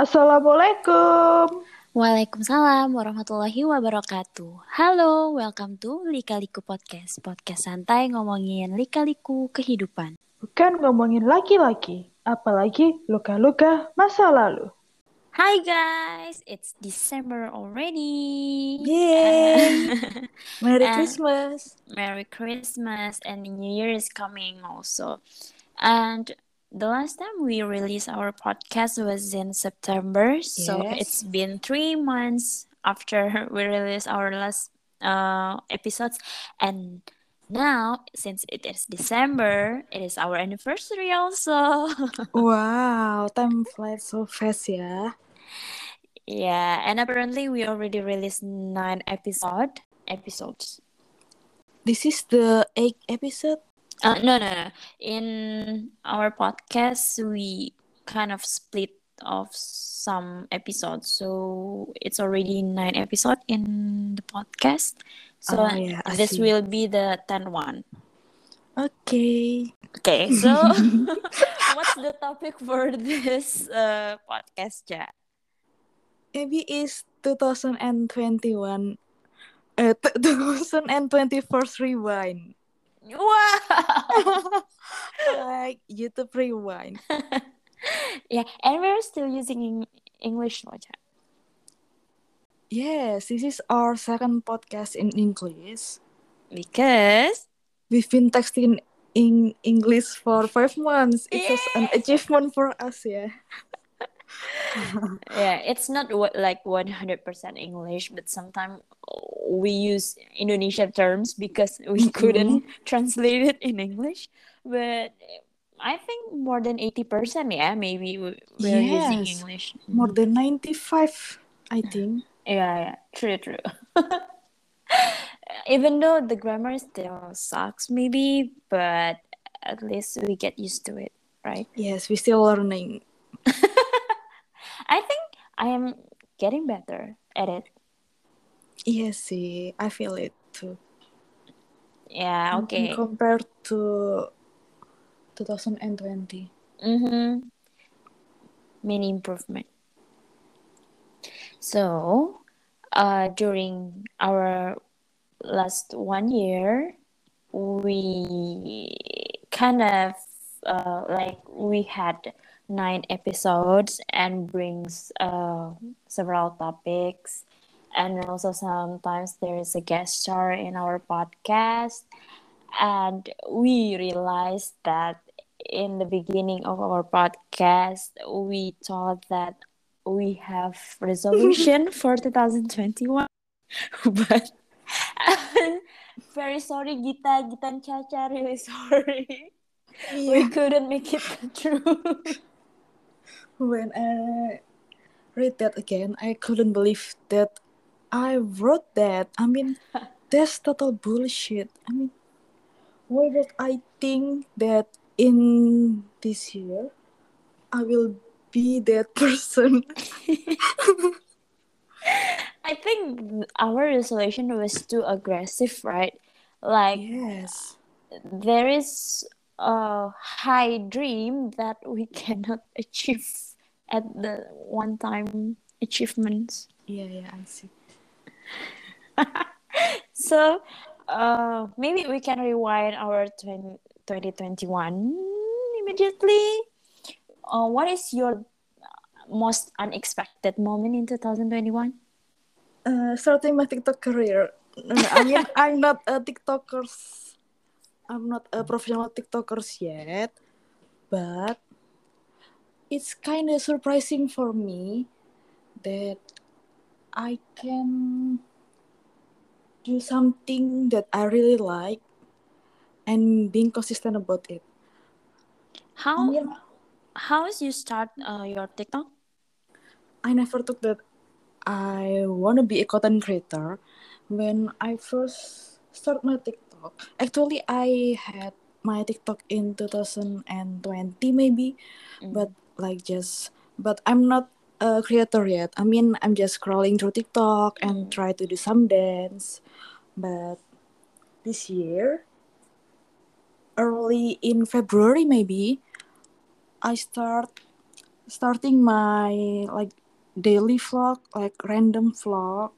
Assalamualaikum. Waalaikumsalam warahmatullahi wabarakatuh. Halo, welcome to Lika-Liku Podcast. Podcast santai ngomongin lika-liku kehidupan. Bukan ngomongin laki-laki, apalagi luka-luka masa lalu. Hi guys, it's December already. Yay! Merry And- Christmas. Merry Christmas and New Year is coming also. And the last time we released our podcast was in September. So Yes. it's been three months after we released our last uh, episodes. And now, since it is December, it is our anniversary also. Wow, time flies so fast yeah. yeah, and apparently we already released nine episode episodes. This is the eighth episode. Uh, no, no, no. In our podcast, we kind of split off some episodes, so it's already nine episode in the podcast. So Oh, yeah, this see. will be the tenth one. Okay. Okay, so what's the topic for this uh, podcast, Ja? Maybe it's 2021. Uh, 2021st rewind. Wow! like YouTube rewind. yeah, and we're still using Eng- English, no, Ja? Yes, this is our second podcast in English. Because We've been texting in English for five months. It's just an achievement for us, yeah. Yeah it's not what like 100% english but sometimes we use indonesian terms because we mm-hmm. couldn't translate it in english. But i think more than 80% yeah maybe we- we're using english. More than 95, I think. yeah yeah true true. Even though the grammar still sucks maybe but at least we get used to it right? Yes, we're still learning. i think i am getting better at it Yes, see, I feel it too. yeah okay Compared to 2020. Mm-hmm. Many improvement. So, uh, during our last one year, we kind of uh, like we had nine episodes and brings uh, several topics. And also sometimes there is a guest star in our podcast. And we realized that in the beginning of our podcast we thought that we have resolution for 2021 but very sorry Gita. Gita and Chacha really sorry. We couldn't make it true When I read that again, I couldn't believe that I wrote that. I mean, that's total bullshit. I mean, why would I think that in this year I will be that person? I think our resolution was too aggressive right like yes. there is a high dream that we cannot achieve at the one time achievements Yeah, yeah, I see. so uh maybe we can rewind our 20, 2021 immediately uh, what is your most unexpected moment in 2021 Uh, starting my TikTok career. I mean, I'm not a TikToker. I'm not a professional TikToker yet, but it's kind of surprising for me that I can do something that I really like and being consistent about it. how mean, how is you start uh, your tiktok I never thought that I want to be a content creator. When I first start my TikTok, actually I had my TikTok in 2020 maybe, but like just but I'm not a creator yet. I mean, I'm just scrolling through TikTok and try to do some dance. But this year, early in February maybe, I start starting my like daily vlog, like random vlog.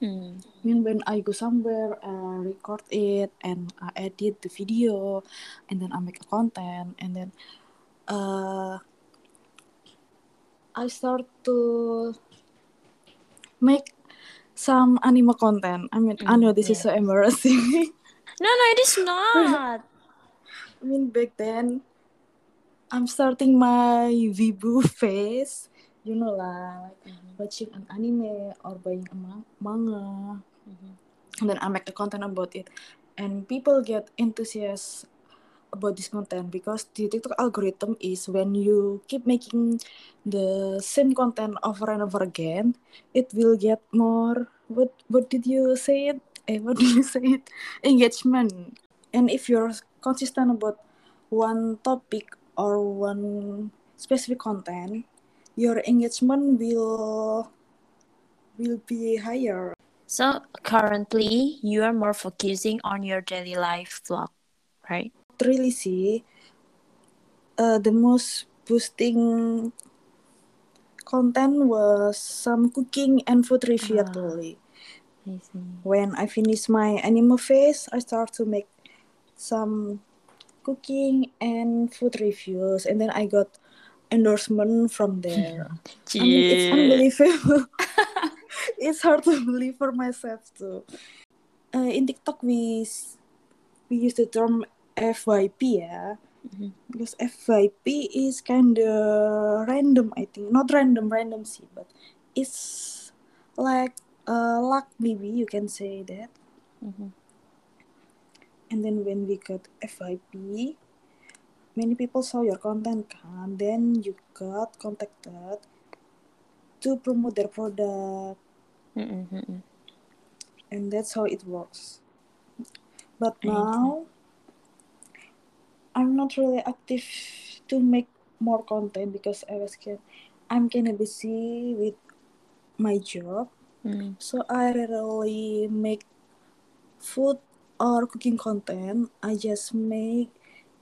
Mm. I mean, when I go somewhere, I record it and I edit the video, and then I make a content, and then uh, I start to make some anime content. I mean, I Mm, know this is so embarrassing. No, no, it is not. I mean, back then, I'm starting my Wibu phase. You know lah, like Mhm, watching an anime or buying a ma- manga. mhm. and then I make a content about it, and people get enthusiastic about this content because the TikTok algorithm is when you keep making the same content over and over again, it will get more. What what did you say it? Eh, what did you say it? Engagement. And if you're consistent about one topic or one specific content, your engagement will will be higher. So currently, you are more focusing on your daily life vlog, right? Really see uh, the most boosting content was some cooking and food review Ah. actually. I see. When I finish my animal phase, I start to make some cooking and food reviews, and then I got endorsement from there. I mean, it's unbelievable. it's hard to believe for myself too. Uh, in TikTok, we we use the term FYP ya, because FYP is kind of random. I think not random, random sih, but it's like uh, luck maybe you can say that. Mhm. And then when we got FYP, many people saw your content kan, then you got contacted to promote their product. Mm-mm. and that's how it works. But I see. I'm not really active to make more content because I was kind, I'm kind of busy with my job, Mm. so I rarely make food or cooking content. I just make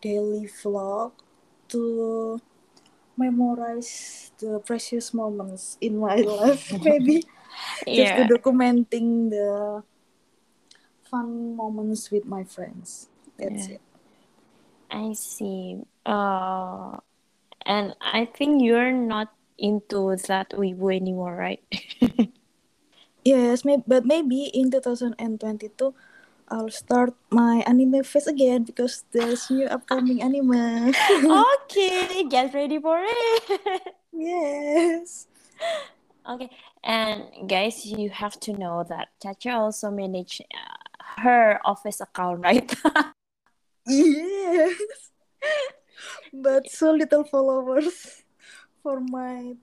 daily vlog to memorize the precious moments in my life, maybe just to documenting the fun moments with my friends. That's Yeah. it. I see. Uh, and I think you're not into that Wibu anymore, right? Yes, may- but maybe in 2022 I'll start my anime phase again because there's new upcoming anime. okay, get ready for it. yes. okay, and guys, you have to know that Chacha also manage uh, her office account, right? Yes. but so little followers for my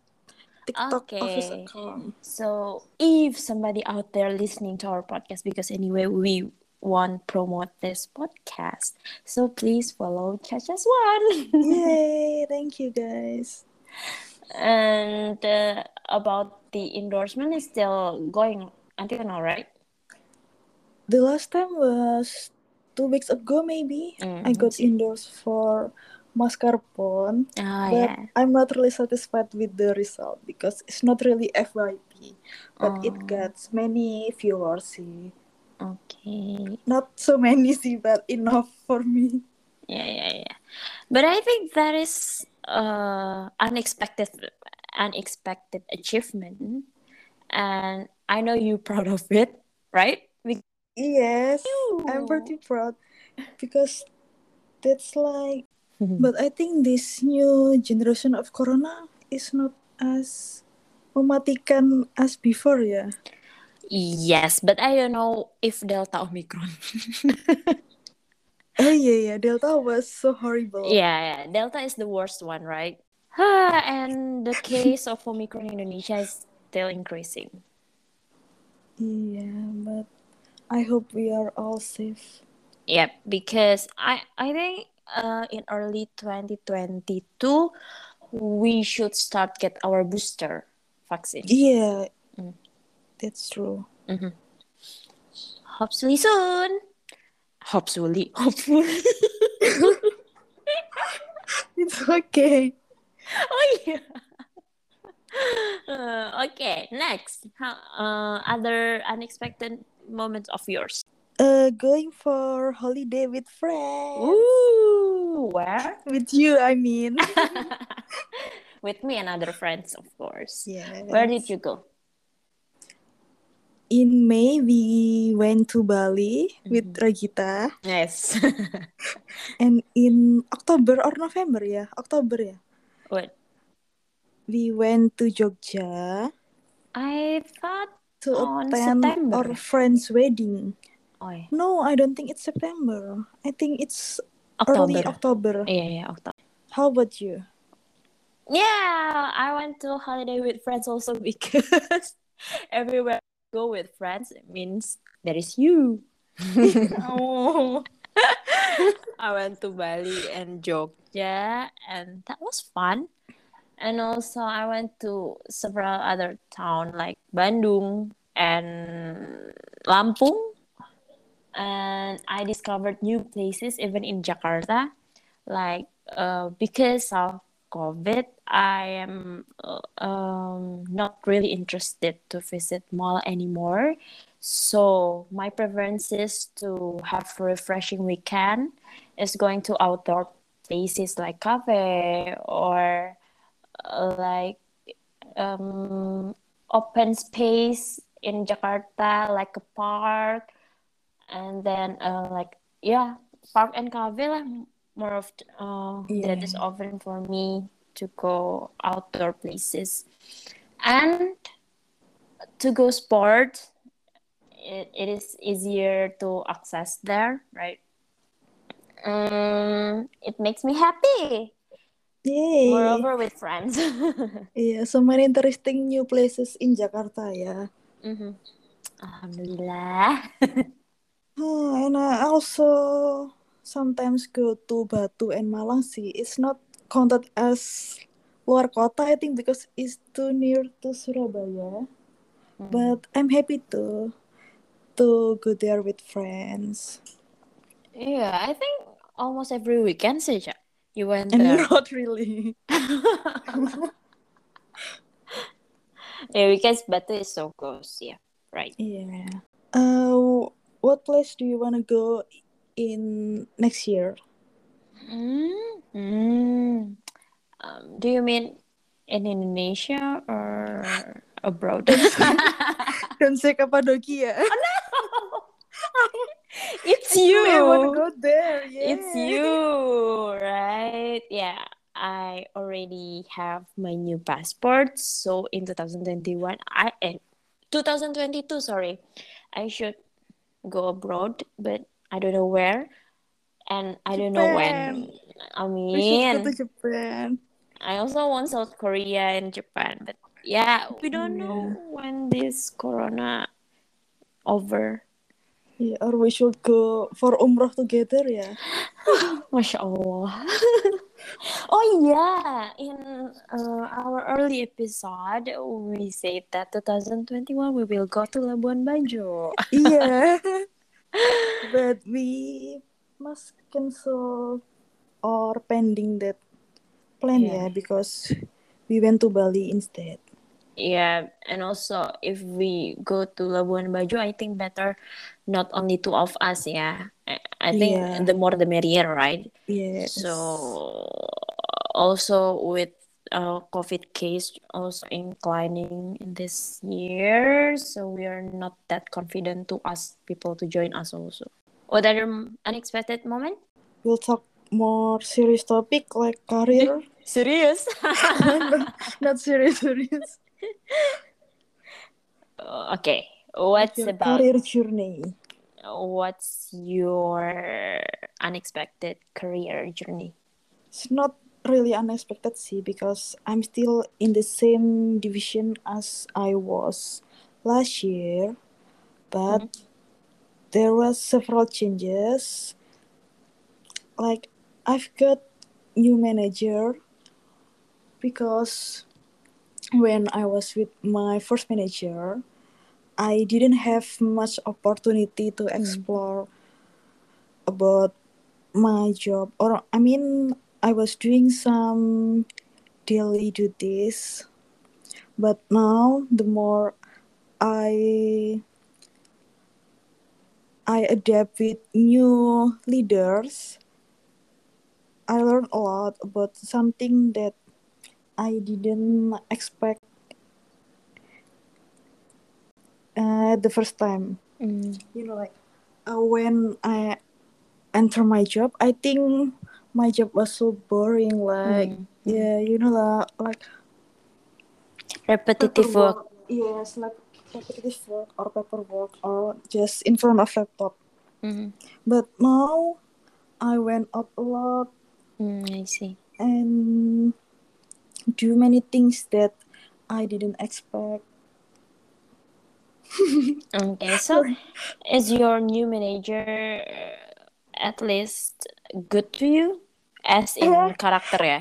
TikTok office account. So if somebody out there listening to our podcast, because anyway we want promote this podcast, so please follow Chacha's one. Yay! Thank you guys. and uh, about the endorsement is still going until now, right? The last time was two weeks ago, maybe. I Mm, got see. endorsed for mascarpone, Ah, but yeah. I'm not really satisfied with the result because it's not really FYP, but Oh. it gets many viewers. See. Okay. Not so many, see, but enough for me. Yeah, yeah, yeah. But I think that is uh unexpected unexpected achievement. And I know you're proud of it, right? Yes, I'm pretty proud because that's like. But I think this new generation of Corona is not as mematikan as before, ya. yes, but I don't know if Delta Omicron. Oh yeah, yeah. Delta was so horrible. yeah, yeah, Delta is the worst one, right? Ah, and the case of Omicron in Indonesia is still increasing. Yeah, but I hope we are all safe. Yep, because I I think uh in early 2022 we should start get our booster vaccine. Yeah, Mm. that's true. Hopefully soon. Hopefully, hopefully. It's okay. oh yeah. Uh, okay, next. How, uh, other unexpected moments of yours? Uh, going for holiday with friends. Ooh, where? With you, I mean. With me and other friends, of course. yeah. Where did you go? In May, we went to Bali with Mm-hmm. Ragita, Yes. and in October or November, yeah, October, yeah, What? we went to Jogja I thought. To On attend September. our friend's wedding. Oh. No, I don't think it's September. I think it's October. early October. Yeah, yeah, October. How about you? Yeah, I went to holiday with friends also because everywhere I go with friends it means there is you. oh, I went to Bali and Jogja, and that was fun. And also, I went to several other towns like Bandung and Lampung, and I discovered new places even in Jakarta. Like uh, because of COVID, I am uh, um, not really interested to visit mall anymore. So my preference is to have refreshing weekend is going to outdoor places like cafe or like um, open space in Jakarta, like a park, and then uh, like yeah, park and cafe lah. More of uh, that is Yeah. often for me to go outdoor places, and to go sport. It, it is easier to access there, right? Um, it makes me happy. Yay! Moreover, with friends. Yeah, so many interesting new places in Jakarta, yeah. Mhm. Alhamdulillah. Oh, and I also sometimes go to Batu and Malang sih. It's not counted as luar kota, I think, because it's too near to Surabaya. But I'm happy to to go there with friends. yeah, I think almost every weekend saja you went And there. not really. yeah, because Batu is so close. Yeah, right. Yeah. Uh, what place do you want to go in next year? Mm, mm. Um, do you mean in Indonesia or abroad? Don't say Cappadocia. it's Actually, I want to you. go there. Yeah. It's you, right? Yeah, I already have my new passport. So in 2021, I eh, 2022, sorry, I should go abroad, but I don't know where, and I don't know when. I We should go mean, to Japan. I also want South Korea and Japan, but yeah, we don't know when this Corona over. Yeah, or we should go for umroh together, yeah. Masya Allah. oh yeah, in uh, our early episode, we said that 2021 we will go to Labuan Bajo. yeah. but we must cancel or pending that plan, Yeah. yeah, because we went to Bali instead. Yeah, and also if we go to Labuan Bajo, I think better not only two of us. Yeah, I, I think Yeah. the more the merrier, right? Yes. So also with uh, COVID case also inclining in this year, so we are not that confident to ask people to join us also. What other unexpected moment? we'll talk more serious topic like career. Serious? Not serious, serious. okay. What's Your about career journey? what's your unexpected career journey? It's not really unexpected, see, because I'm still in the same division as I was last year, but mm-hmm. there was several changes. Like I've got new manager because when I was with my first manager, I didn't have much opportunity to hmm. explore about my job or I mean I was doing some daily duties. But now, the more I I adapt with new leaders, I learn a lot about something that I didn't expect uh, the first time. Mm. You know, like uh, when I enter my job, I think my job was so boring. Like, Mm. yeah, you know, la- like Repetitive work. Yes, like repetitive work or paperwork or just in front of laptop. Mm. But now I went up a lot Mm, I see. and do many things that I didn't expect. Okay, so is your new manager uh, at least good to you? As in character? Yeah. karakter ya?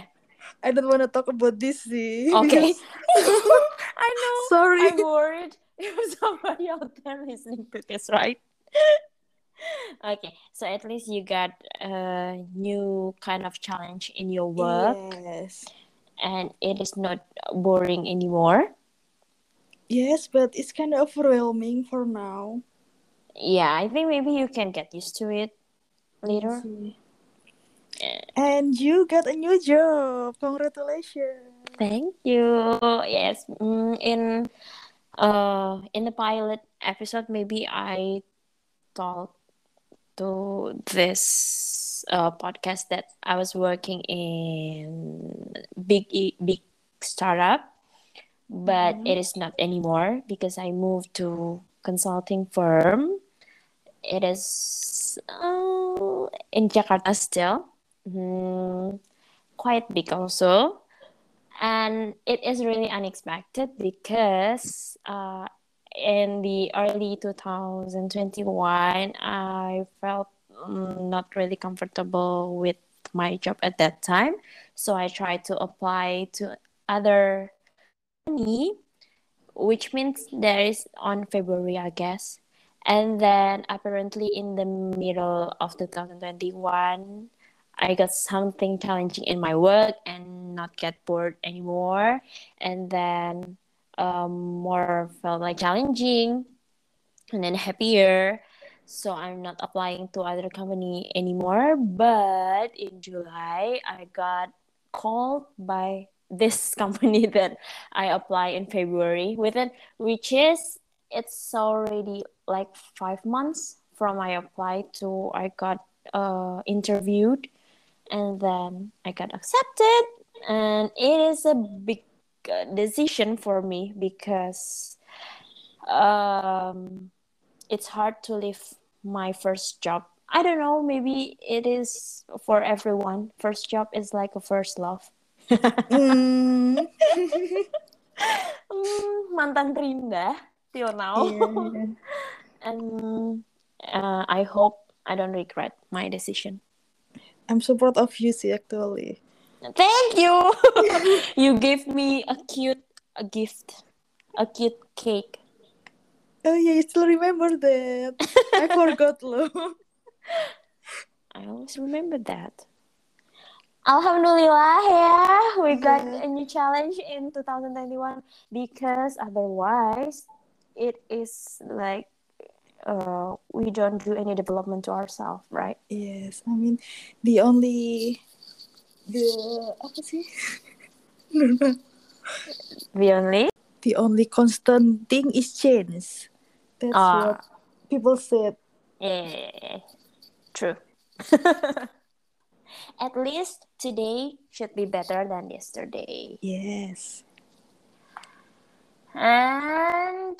I don't want to talk about this. See, Okay. I know. Sorry. I'm worried if somebody out there listening to this, right? okay, so at least you got a new kind of challenge in your work Yes. and it is not boring anymore. Yes, but it's kind of overwhelming for now. Yeah, I think maybe you can get used to it later. And you got a new job. Congratulations. Thank you. Yes, mm, in uh in the pilot episode, maybe I talked to this uh podcast that I was working in big e- big startup, but it is not anymore because I moved to consulting firm. It is uh, in Jakarta still, mm, quite big also. And it is really unexpected because uh, in the early 2021 i felt mm, not really comfortable with my job at that time. So i tried to apply to other company which means there is on february i guess and then apparently in the middle of 2021 I got something challenging in my work and not get bored anymore. And then um, more felt like challenging and then happier. So I'm not applying to other company anymore. But in July, I got called by this company that I apply in February with it, which is it's already like five months from I applied to I got uh, interviewed and then I got accepted. And it is a big uh, decision for me because um, it's hard to leave my first job. I don't know, maybe it is for everyone. First job is like a first love. Mm. Mantan terindah till now. Yeah. and uh, I hope I don't regret my decision. I'm so proud of you, see, actually. Thank you. you gave me a cute a gift, a cute cake. Oh yeah, you still remember that? I forgot loh. I always remember that. Alhamdulillah ya, we got a new challenge in 2021 because otherwise it is like uh, we don't do any development to ourselves, right? Yes, I mean the only the apa sih? We only the only constant thing is change. That's Ah. what people said. yeah, true. At least today should be better than yesterday. Yes. And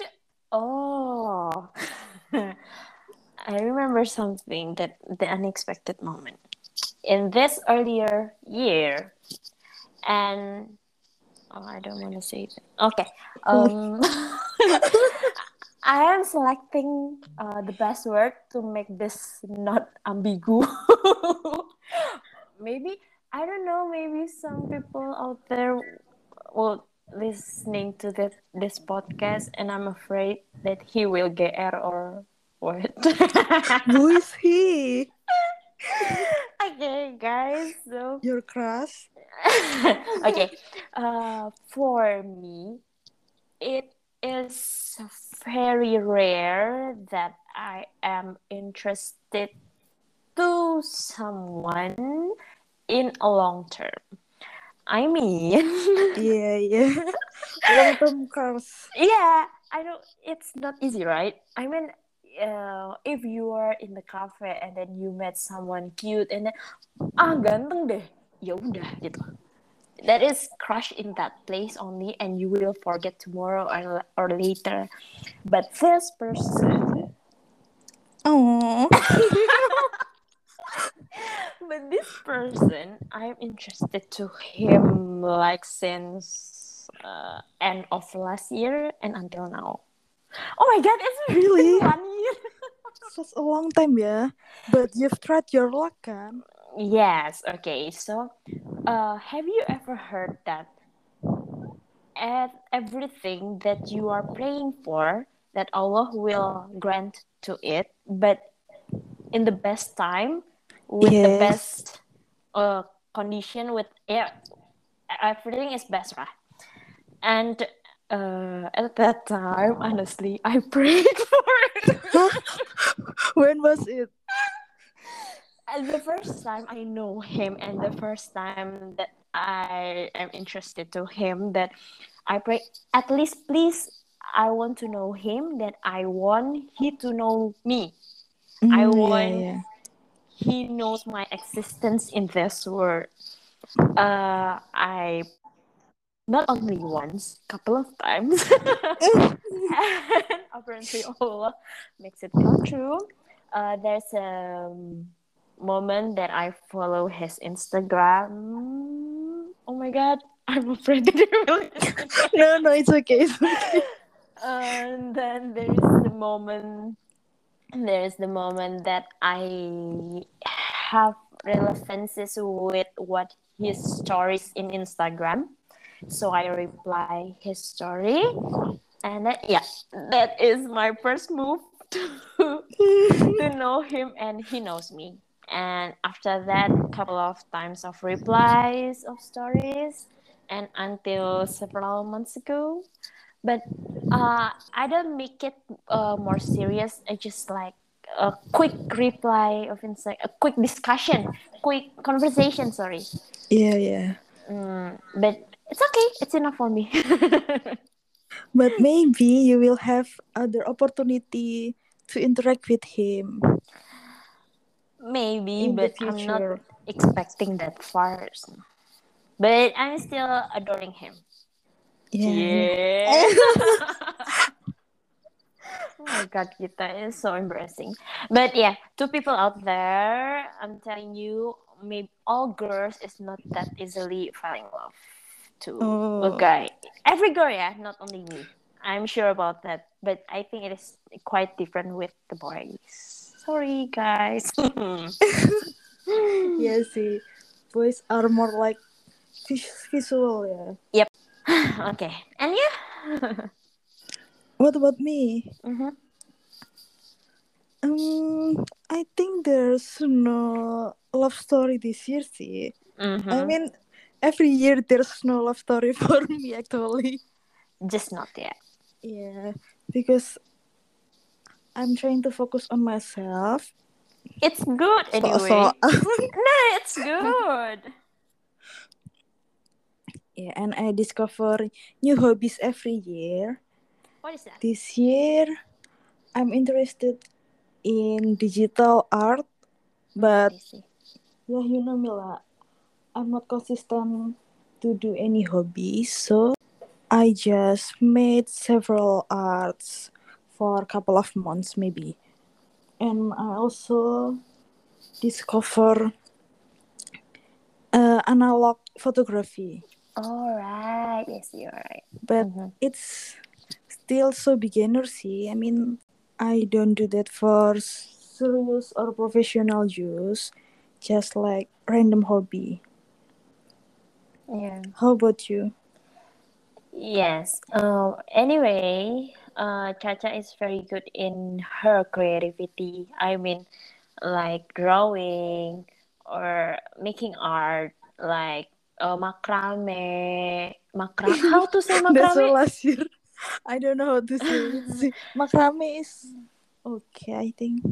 oh, I remember something that the unexpected moment in this earlier year, and oh, I don't want to say it. Okay, um, I am selecting uh, the best word to make this not ambigu. Maybe I don't know. Maybe some people out there will listening to this this podcast, and I'm afraid that he will get error or what. Who is he? okay, guys. So Your crush? okay. Uh, for me, it is very rare that I am interested to someone in a long term. I mean, yeah, yeah. Long term crush. yeah, I know it's not easy, right? I mean, uh, if you are in the cafe and then you met someone cute and then ah ganteng deh, ya udah gitu. That is crush in that place only, and you will forget tomorrow or or later. But this person, Oh. but this person, I am interested to him like since uh, end of last year and until now. Oh my god, it's Really? one year. Such a long time, yeah. But you've tried your luck, kan? Yes, okay. So, uh, have you ever heard that at everything that you are praying for, that Allah will grant to it, but in the best time, with the best uh, condition, with yeah, everything is best, right? And uh, at that time, honestly, I prayed for it. When was it? And the first time I know him and the first time that I am interested to him that I pray at least please I want to know him that I want he to know me. I Mm, want- Yeah, He knows my existence in this world. Uh I not only once, couple of times. and apparently Allah makes it come true. Uh, there's a moment that I follow his Instagram. Oh my god, I'm afraid that he will. No, no, it's okay. It's okay. and then there is the moment there is the moment that I have relevances with what his stories in Instagram. So I reply his story and that yeah, that is my first move to, to know him and he knows me. And after that, couple of times of replies of stories and until several months ago but uh, I don't make it uh, more serious. I just like a quick reply of insight, a quick discussion, quick conversation. Sorry, yeah, yeah. mm, but it's okay. It's enough for me. But maybe you will have other opportunity to interact with him Maybe, in but I'm not expecting that far. But I'm still adoring him. Yeah. Yeah. oh my god, Gita is so embarrassing. But yeah, two people out there, I'm telling you, maybe all girls is not that easily falling in love to a Oh. guy. Every girl, yeah, not only me. I'm sure about that. But I think it is quite different with the boys. Sorry, guys. Yeah, see, boys are more like vis- visual. Yeah. okay, and you? What about me? Mhm. Um, I think there's no love story this year. See, I Mhm. mean, every year there's no love story for me actually. Just not yet. Yeah, because I'm trying to focus on myself. It's good So, anyway. so No, it's good. Yeah, and I discover new hobbies every year. What is that? This year, I'm interested in digital art, but yeah, you know, Mila, I'm not consistent to do any hobbies, so I just made several arts for a couple of months, maybe, and I also discover uh, analog photography, All right. Yes, you're right. but Mhm. it's still so beginner see i mean i don't do that for serious or professional use just like random hobby Yeah. how about you Yes. Um. Anyway, uh, Chacha is very good in her creativity. I mean, like drawing or making art, like uh, macrame, macra. How to say That's all last year. I don't know how to say it. Macrame is okay, I think.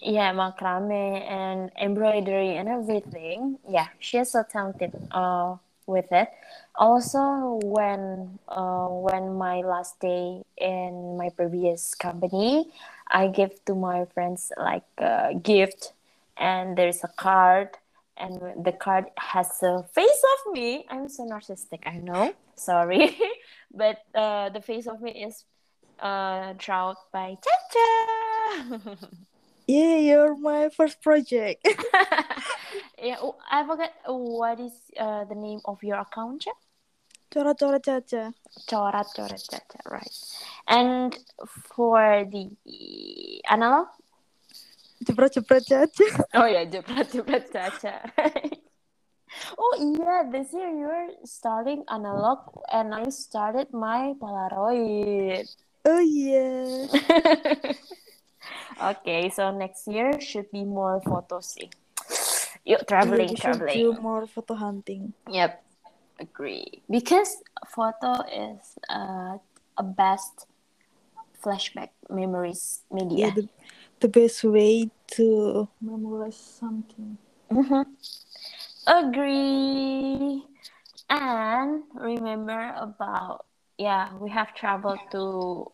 yeah macrame and embroidery and everything yeah she's so talented uh with it also when uh when my last day in my previous company i give to my friends like a gift and there's a card and the card has a face of me i'm so narcissistic i know sorry but uh the face of me is uh drawn by Chacha. Yeah, you're my first project. yeah, oh, I forgot what is uh, the name of your account, Cak? Coret-coret Caca. Corat Corat Caca, right? And for the analog, Jepret-jepret Caca. oh yeah, Jepret Jepret Caca. oh yeah, this year you're starting analog, and I started my Polaroid. Oh yeah. okay, so next year should be more photos. eh? Yuk, traveling, should traveling. do more photo hunting. Yep, agree. Because photo is uh, a best flashback memories Yeah, media. the, the best way to memorize something. Mhm. Agree. And remember about yeah, we have traveled to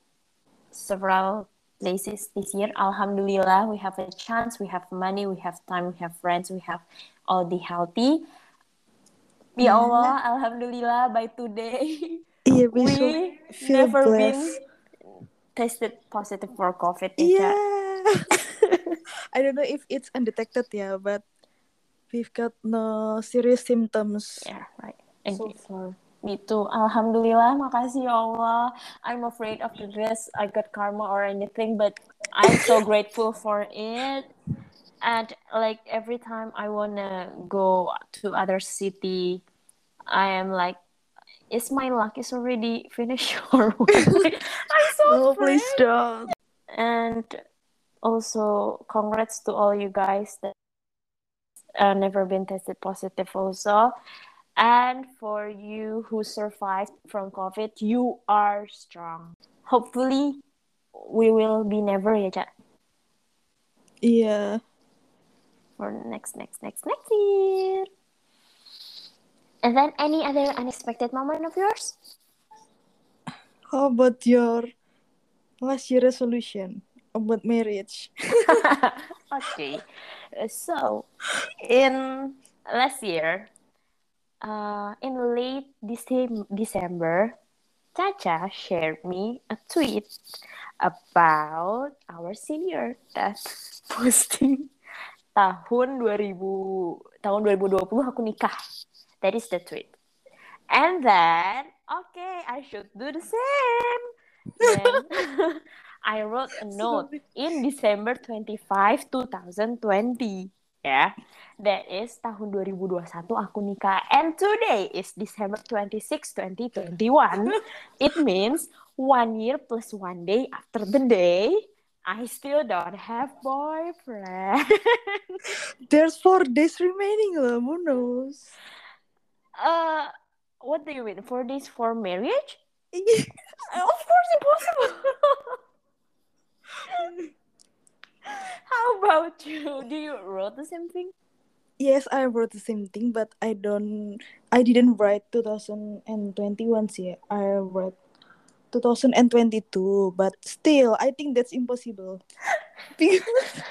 several places this year. Alhamdulillah, we have a chance, we have money, we have time, we have friends, we have all the healthy. Ya Yeah. Allah, Alhamdulillah, by today Yeah, we, we never been tested positive for COVID. Yeah. I don't know if it's undetected, yeah, but we've got no serious symptoms Yeah, right. so Agree. far. Gitu. Alhamdulillah, makasih ya Allah. I'm afraid after this I got karma or anything, but I'm so grateful for it. And like every time I wanna go to other city, I am like, is my luck is already finished or what? I'm so No, afraid. please don't. And also, congrats to all you guys that uh, never been tested positive also. And for you who survived from COVID, you are strong. Hopefully, we will be never ya, Cak, Yeah. for next, next, next, next year. And then any other unexpected moment of yours? How about your last year resolution about marriage? okay. So, in last year, uh, in late Decem- December, Caca shared me a tweet about our senior that posting tahun 2000 tahun 2020 aku nikah. That is the tweet. And then, okay, I should do the same. Then I wrote a note in December 25, 2020. Ya, that is tahun 2021 aku nikah. And today is December 26, 2021. It means one year plus one day after the day, I still don't have boyfriend. There's four days remaining lah, who knows? uh, what do you mean? Four days for marriage? Of course, impossible. How about you? Do you wrote the same thing? yes, I wrote the same thing, but I don't. I didn't write 2021 sih. I wrote 2022, but still, I think that's impossible. Because-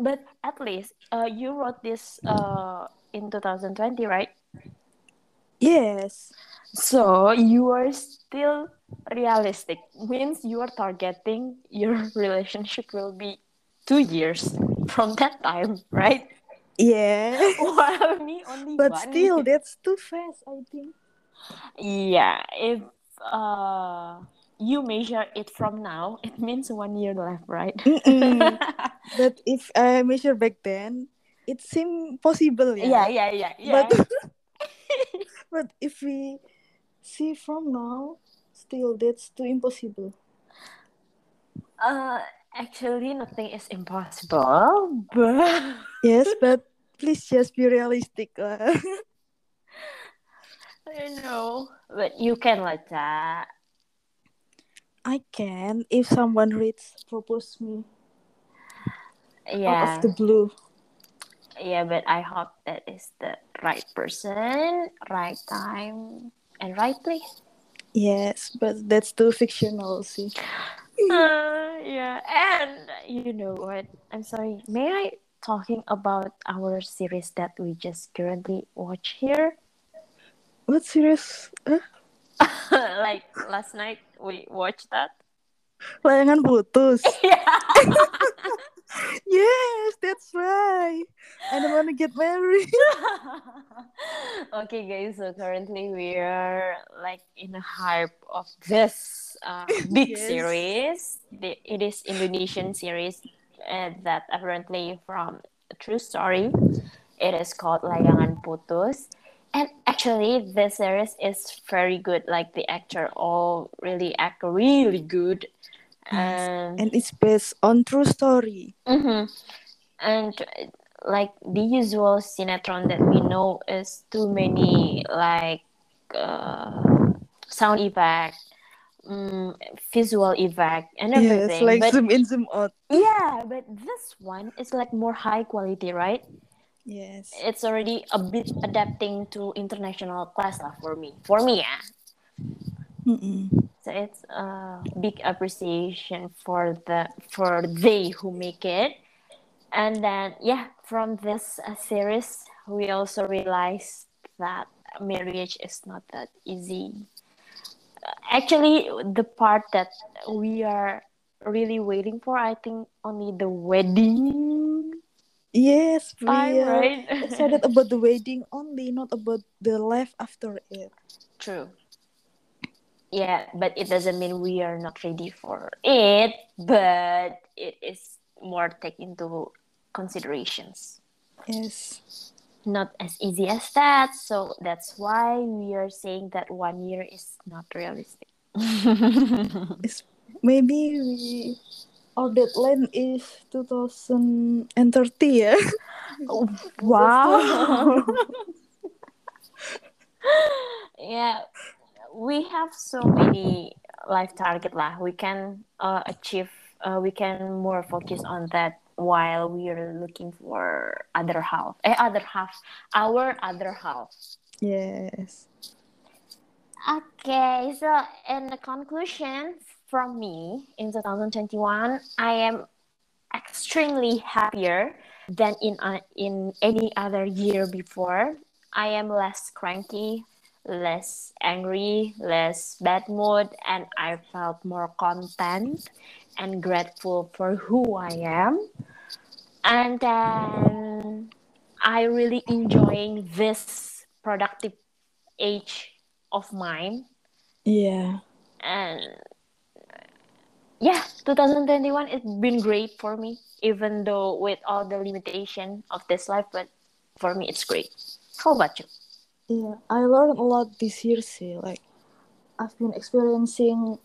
but at least uh, you wrote this uh, in 2020, right? yes, So you are still realistic. Means you are targeting your relationship will be two years from that time, right? yeah, While me only but one still, that's too fast. I think. Yeah, if uh you measure it from now, it means one year left, right? But if I measure back then, it seemed possible. yeah, Yeah. yeah, yeah, yeah. But but if we see from now, still that's too impossible. uh, actually, nothing is impossible, but Yes, but Please just be realistic lah. I know, but you can like that. I can if someone reads propose me yeah out Yeah, of the blue. yeah, but I hope that is the right person, right time, and rightly. Yes, but that's too fictional, see. Uh, yeah, and you know what? I'm sorry. May I talking about our series that we just currently watch here? What series? Huh? like last night we watched that. Layangan putus. Yeah. yes, that's right. And I don't want to get married. okay, guys. So currently we are like in a hype of this uh, big Yes. series. The, it is Indonesian series uh, that apparently from a true story. It is called Layangan Putus. And actually, this series is very good. Like the actor all really act really good. And and it's based on true story. Mm-hmm. And like the usual sinetron that we know is too many like uh, sound effect, um, visual effect, and everything. Yes, like but zoom in, zoom out. yeah, but this one is like more high quality, right? Yes. It's already a bit adapting to international class lah for me. For me, yeah. Mm-mm. It's a big appreciation for the for they who make it, and then yeah, from this uh, series we also realized that marriage is not that easy. Uh, Actually, the part that we are really waiting for, I think, only the wedding Yes, we time, are right? excited about the wedding only, not about the life after it. True. Yeah, but it doesn't mean we are not ready for it, but it is more take into considerations. Yes. Not as easy as that, so that's why we are saying that one year is not realistic. Maybe we our deadline is 2030 yeah. wow. yeah, we have so many life target lah. We can uh, achieve. Uh, we can more focus on that while we are looking for other half. Eh, other half. Our other half. Yes. Okay, so in the conclusion from me in 2021, I am extremely happier than in uh, in any other year before. I am less cranky, less angry, less bad mood, and I felt more content and grateful for who I am. And then I really enjoying this productive age of mine Yeah. and yeah 2021 it's been great for me even though with all the limitation of this life but for me it's great how about you Yeah. I learned a lot this year see. Like I've been experiencing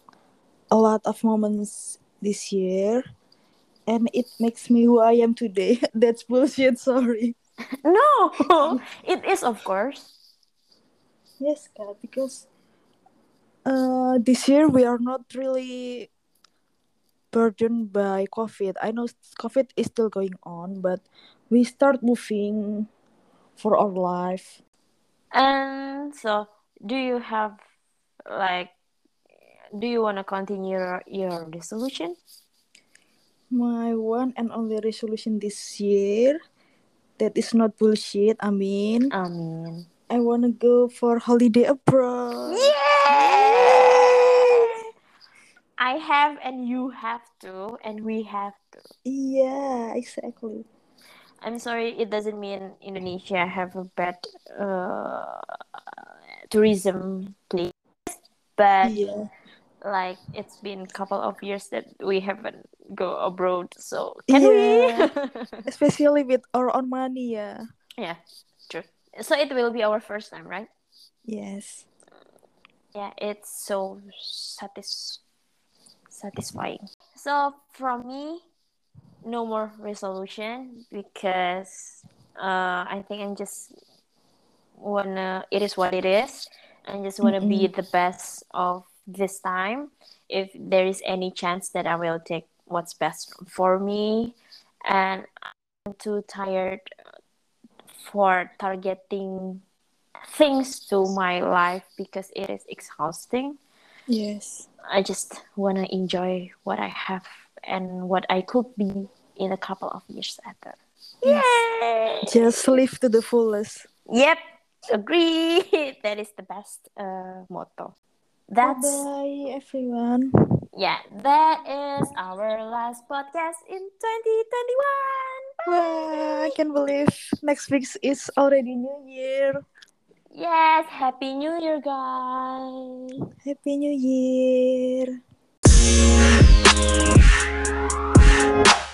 a lot of moments this year and it makes me who I am today. That's bullshit, sorry. no it is of course Yes, Kak, because uh, this year we are not really burdened by COVID. I know COVID is still going on, but we start moving for our life. And so do you have like do you want to continue your, your resolution My one and only resolution this year that is not bullshit. I mean, i mean I wanna go for holiday abroad. Yeah! i have and you have to and we have to Yeah, exactly. I'm sorry, it doesn't mean Indonesia have a bad uh, tourism place, but Yeah, like it's been a couple of years that we haven't go abroad. So can Yeah. we? especially with our own money. Yeah. yeah, true. So it will be our first time, right? Yes. Yeah, it's so satis- satisfying. So from me, no more resolution because uh, I think I'm just wanna. It is what it is. I just wanna be the best of this time. If there is any chance that I will take what's best for me, and I'm too tired for targeting things to my life because it is exhausting. Yes. I just want to enjoy what I have and what I could be in a couple of years after. Yay! Just live to the fullest. Yep, agree. that is the best uh, motto. That's Bye everyone. yeah. That is our last podcast in 2021. Wow, I can't believe next week is already New Year. Yes, happy New Year, guys. Happy New Year. Thank you.